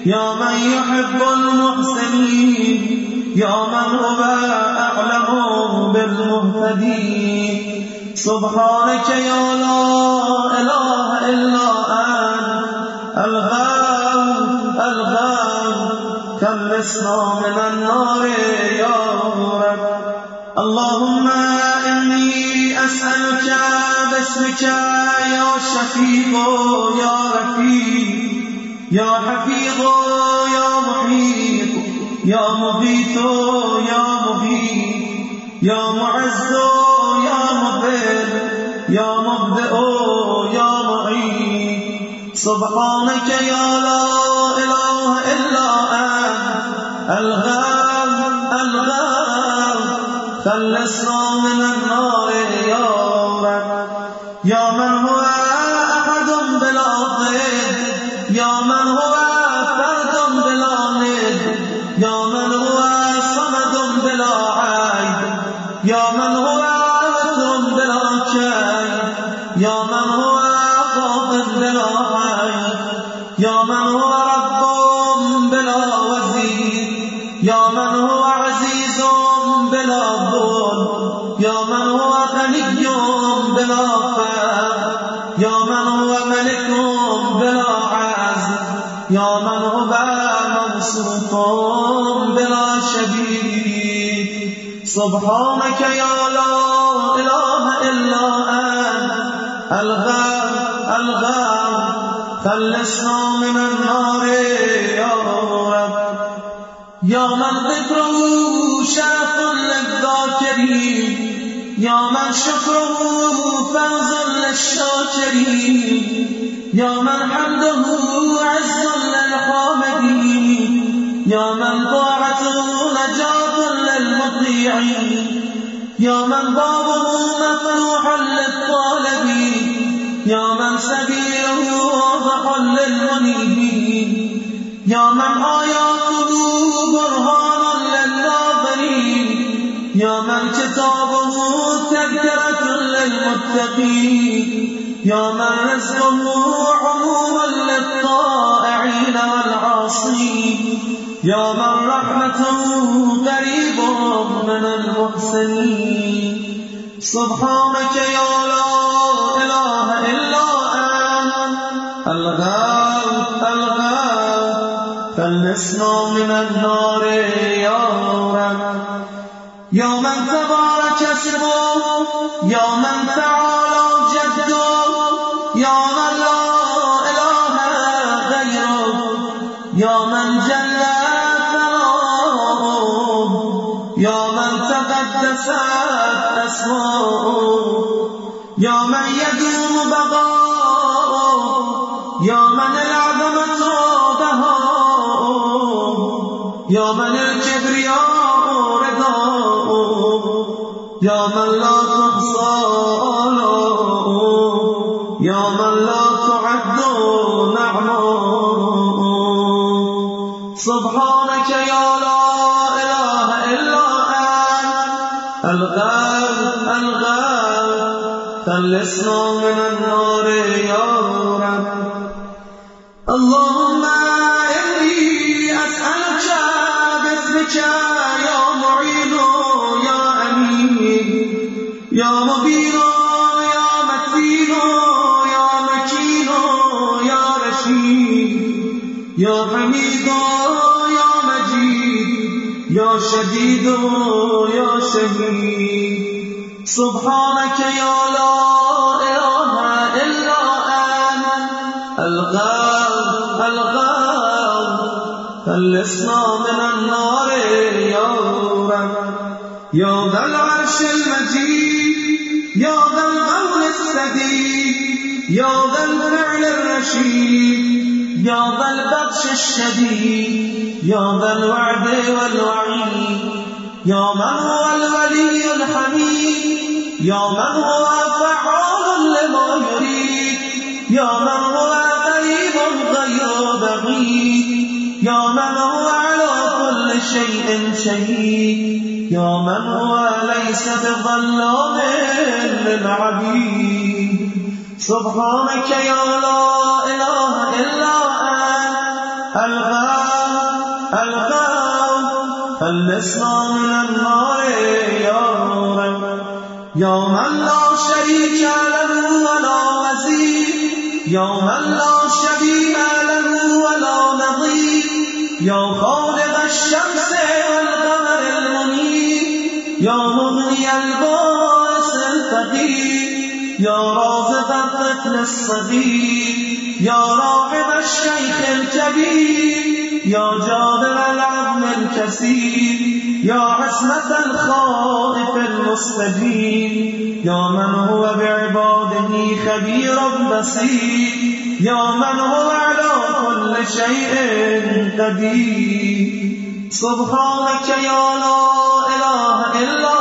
يا من يحب المحسنين. يا من هو أعلم بالمهتدين. سبحانك يا لا إله إلا أنت. ألغاو ألغاو. كلسنا من النار يا رب. اللهم إني أسألك باسمك يا شفيق يا رفيق يا حفيظ يا محيط يا مغيث يا مغيث يا معز يا مذل يا مبدئ يا معين سبحانك يا لا إله إلا أنت الغاب الغاب خلصنا من النار سبحانك يا لا إله إلا أنت. الغار الغار خلصنا من النار يا رب. يا من ذكره شرف للذاكرين. يا من شكره فوز للشاكرين. يا من حمده عز للحامدين يا من نجاة يا من بابه مفتوح للطالبين. يا من سبيله واضح للمنيبين. يا من آياته برهان للناظرين. يا من كتابه تذكرة للمتقين. يا من رزقه عموما للطائعين والعاصين. يا من رحمته قريب من المحسنين سبحانك يا لا إله إلا أنت. الغاو الغاو خلصنا من النار يا رب. يا من تبارك اسمه يا من خلصنا من النار يا رب. اللهم إني أسألك باسمك يا معين يا أمين يا مبين يا متين يا مكين يا رشيد يا حميد يا مجيد يا شديد يا شهيد سبحانك خلصنا من النار يا رب. يا ذا العرش المجيد يا ذا القول السديد يا ذا الفعل الرشيد يا ذا البطش الشديد يا ذا الوعد والوعيد يا من هو الولي الحميد يا من هو شيء شهيد. يا من هو ليس بظلام للعبيد سبحانك يا لا إله إلا أنت. الغام الغام خلصنا من النار يا رب. يا من لا شريك له ولا وزير يا من لا شبيه له ولا نظير. يا خالق الباس الفقير. يا رازق الطفل الصغير. يا راحم الشيخ الكبير. يا جابر العظم الكثير. يا عصمة الخائف المستجيب يا من هو بعباده خبير بصير. يا من هو على كل شيء قدير. سبحانك يا لا إله إلا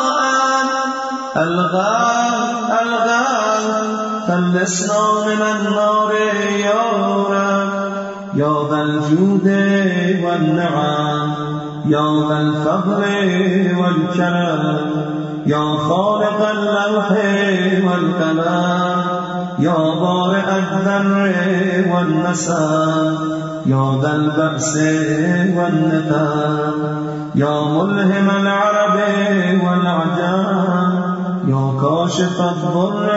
أنت الغاب الغاب خلصنا من النار يا رب يا ذا الجود والنعم يا ذا الفضل والكرم يا خالق اللوح والقلم يا بارئ الذر والنسم يا ذا البأس والنقم يا ملهم العرب والعجم يا كاشف الضر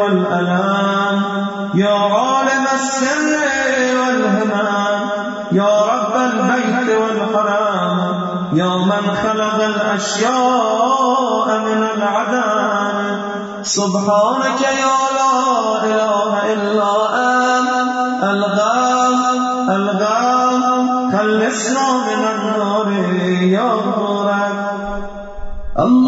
والألام يا عالم السر والهمام يا رب البيت والحرام يا من خلق الأشياء من العدم سبحانك يا لا إله إلا أنت ألغام ألغام خلصنا من النار يا رب اللهم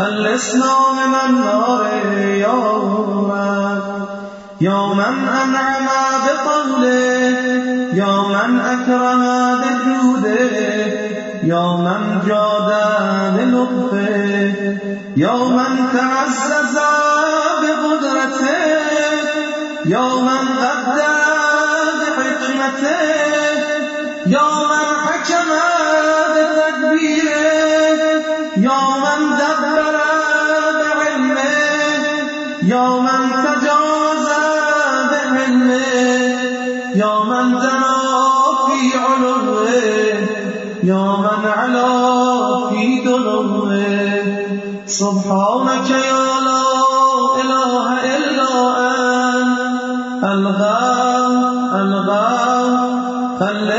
فالإسلام من نار يوما يوما أنعم بطوله يوما أكرم بجوده. يوما جاد بلطفه. يوما تعزز بقدرته. يوما أبدى بحكمته يوما حكم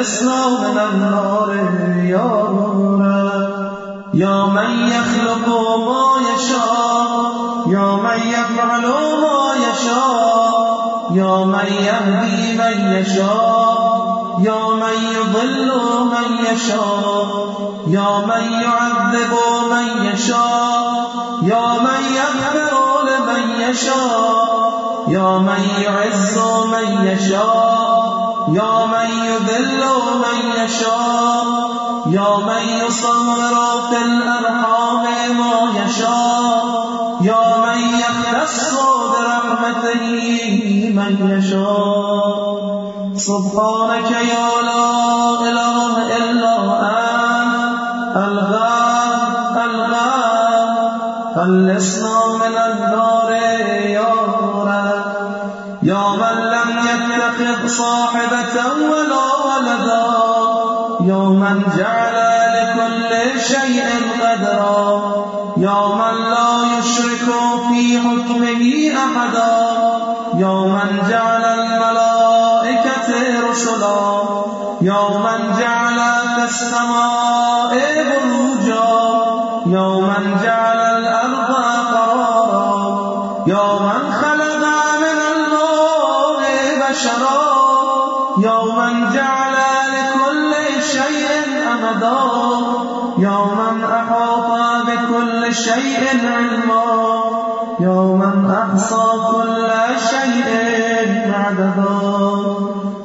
خلصنا من النار يا رب يا من يخلق ما يشاء. يا من يفعل ما يشاء. يا من يهدي من يشاء. يا من يضل من يشاء. يا من يعذب من يشاء. يا من يغفر لمن يشاء. يا من يعز من يشاء. يا من يذل من يشاء يا من يصور في الأرحام ما يشاء يا من يختص برحمته من يشاء. سبحانك يا لا إله إلا أنت الغام الغام خلصنا من النار صاحبة ولا ولدا. يا من جعل لكل شيء قدرا. يا من لا يشرك في حكمه أحدا. يا من جعل الملائكة رسلا. يا من جعل في بكل شيء علما. يا من أحصى كل شيء عددا.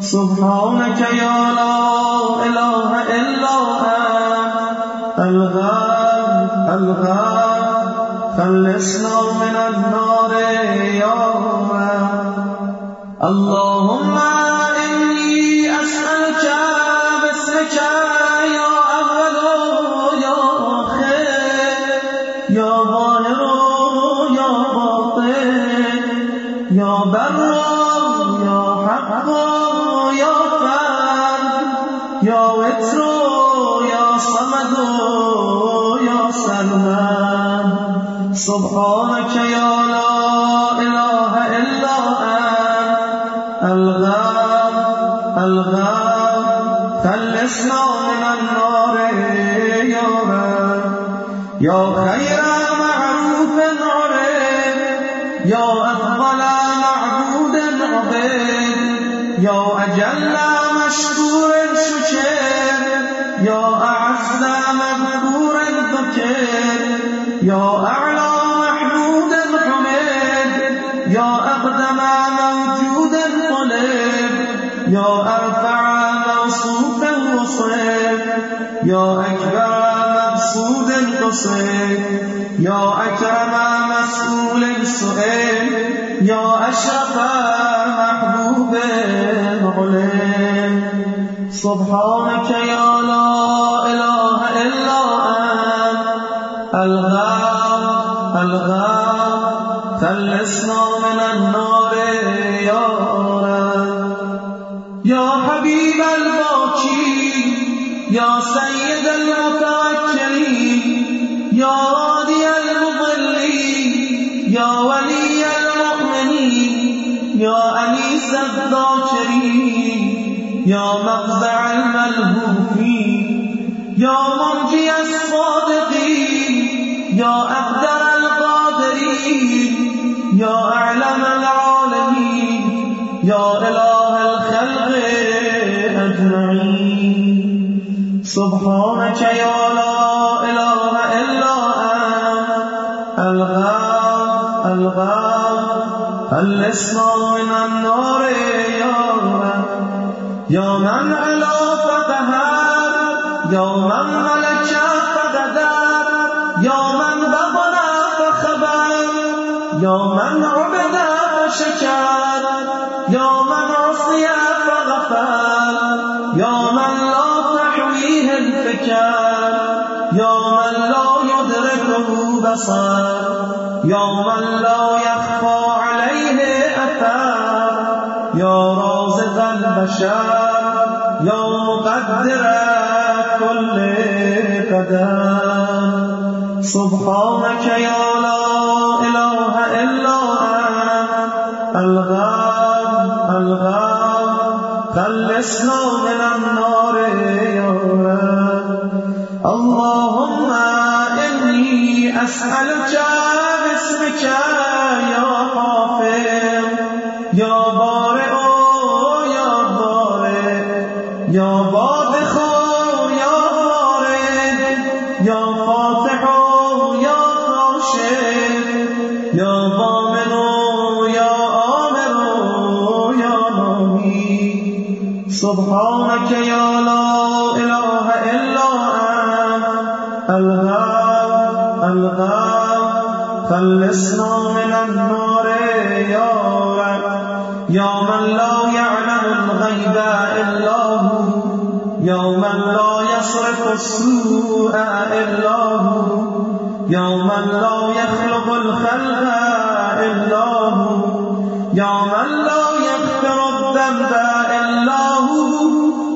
سبحانك يا لا إله إلا أنت. الغاب الغاب خلصنا من النار يا اللهم إني أسألك باسمك قصير يا أكرم مسؤول سئل يا أشرف محبوب علم سبحانك يا لا إله إلا أنت. الغاب الغاب. خلصنا من النار يا الغم الاسما من النار يا من يا من علا فتهر یا من ملک فقدر يا من بغنا فخبر يا من عبد فشکر يا من عصی فغفر. يا من لا تحویه الفكر يا من لا یدرکه بصر. يا من لا يخفى عليه أثر. يا رازق البشر يا مقدر كل قدر. سبحانك يا لا إله إلا أنت. الغاب الغاب. خلصنا من النار يا رب. اللهم إني أسألك باسمك يا حافظ يا بارئ يا بارئ يا باذخ يا بارئ يا فاتح يا كاشف يا ضامن يا آمر يا نامي سبحانك السوء إلا هو يا من لا يخلق الخلق إلا هو. يا من لا يغفر الذنب إلا هو.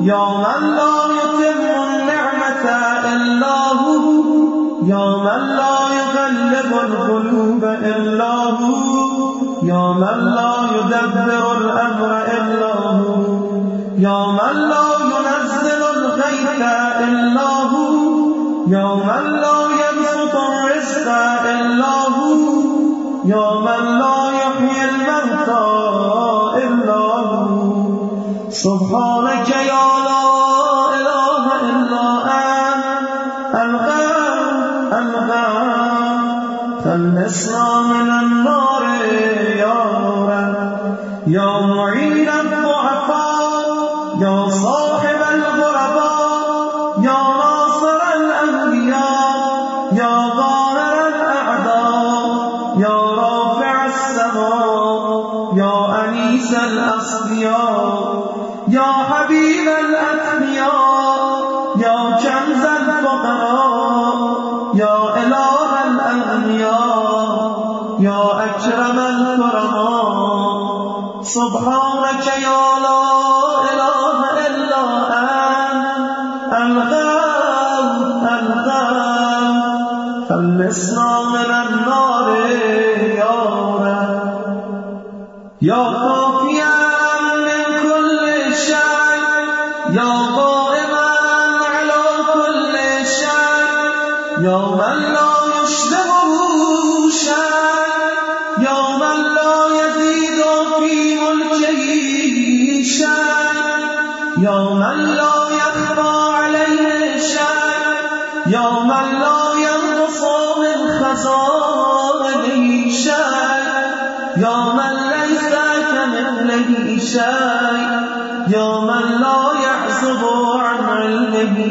يا من لا يتم النعمة إلا هو. يا من لا يغلب القلوب إلا هو. يا من لا يدبر الأمر إلا هو. الرزق إلا هو يا من لا يحيي الموتى إلا هو سبحانك يا لا إله إلا أنت الغاب الغاب خلصنا من النار يا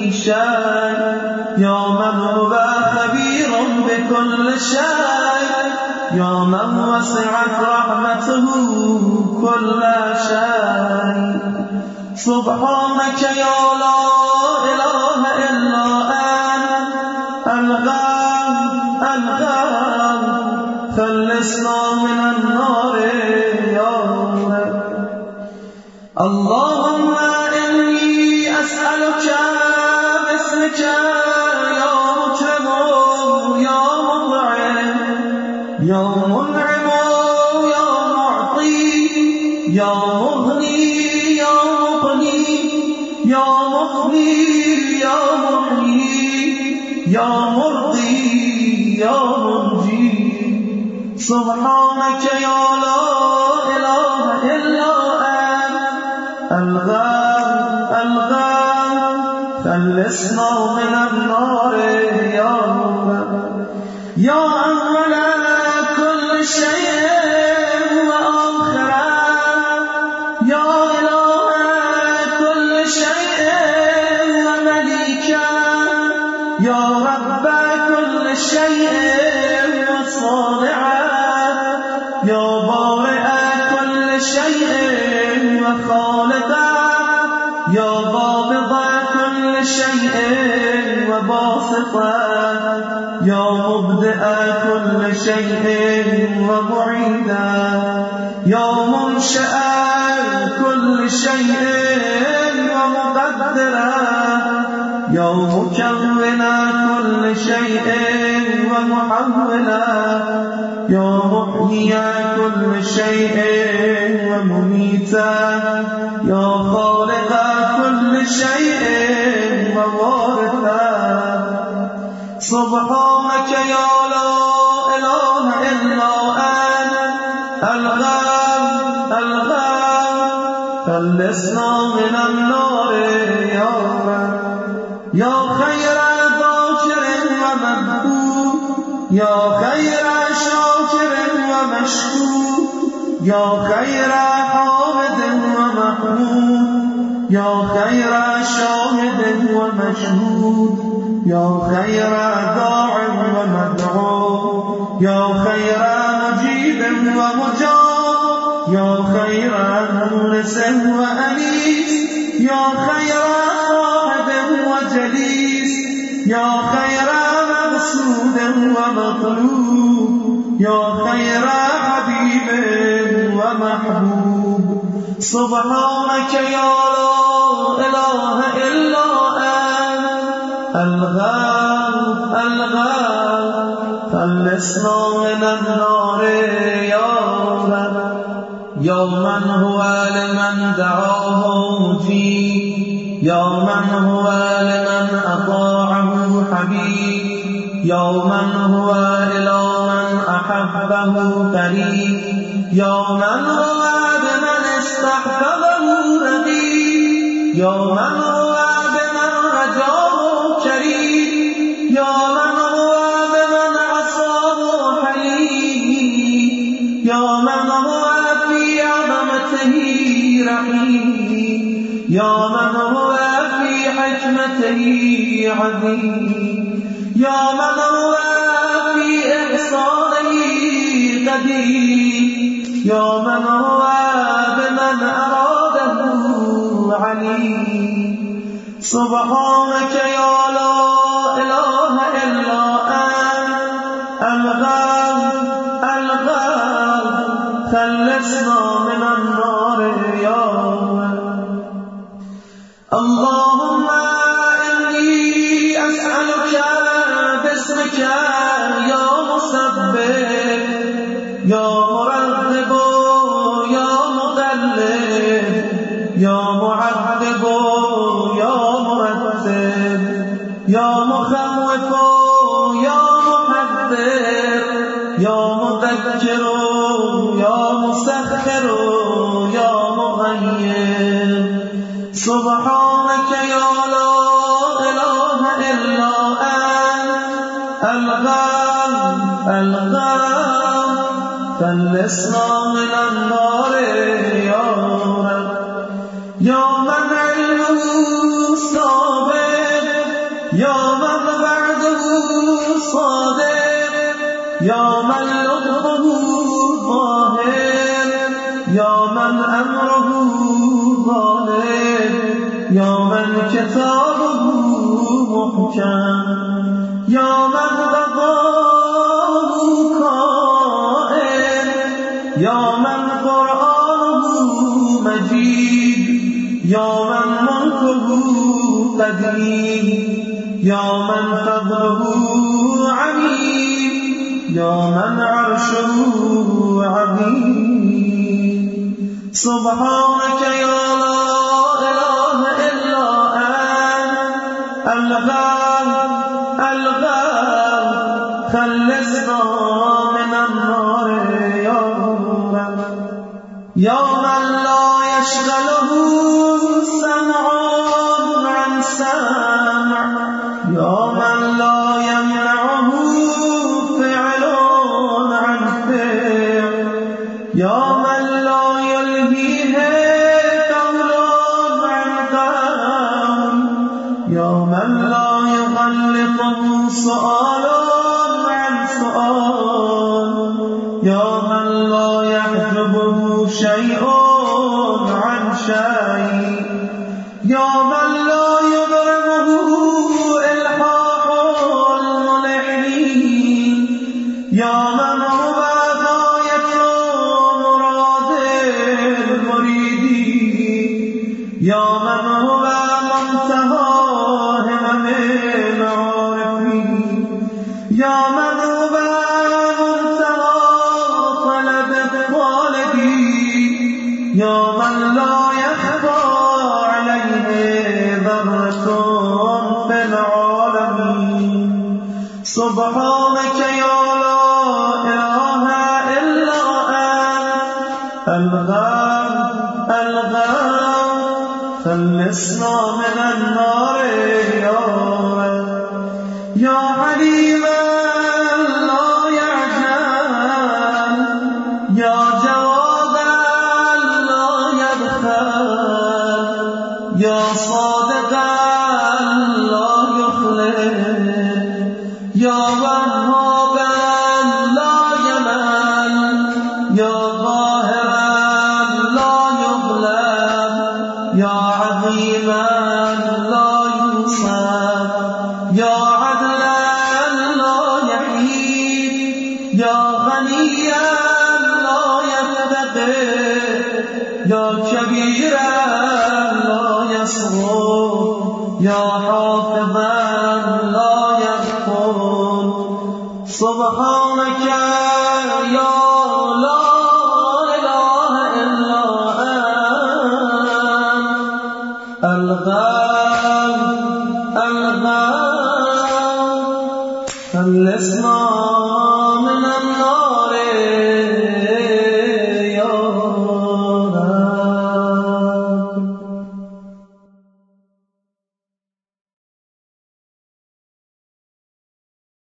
علمه شيء يا من هو خبير بكل شيء يا من وسعت رحمته كل شيء سبحانك يا يا أول كل شيء محيي كل شيء ومميتا. يا خالق كل شيء ووارثا سبحانك يا لا إله إلا أنت. الغام الغام خلصنا من النار. ومشكور يا خير حامد ومحمود يا خير شاهد ومشهود يا خير داع ومدعو يا خير مجيب ومجاب يا خير مونس وأنيس يا خير صاحب وجليس يا خير مقصود ومطلوب يا خير سبحانك يا لا إله إلا أنت. الغام الغام خلصنا من النار يا رب. يا من هو لمن دعاه مجيب يا من هو لمن أطاعه حبيب. يا من هو إلى من أحبه قريب. يا من هو بمن استحفظه رقيب يا من هو بمن رجاه كريم يا من هو بمن عصاه حليم يا من في عظمته رحيم يا من هو في حكمته عظيم. يا من هو في إحصانه قدير. يا من هو سبحانك پہنچانا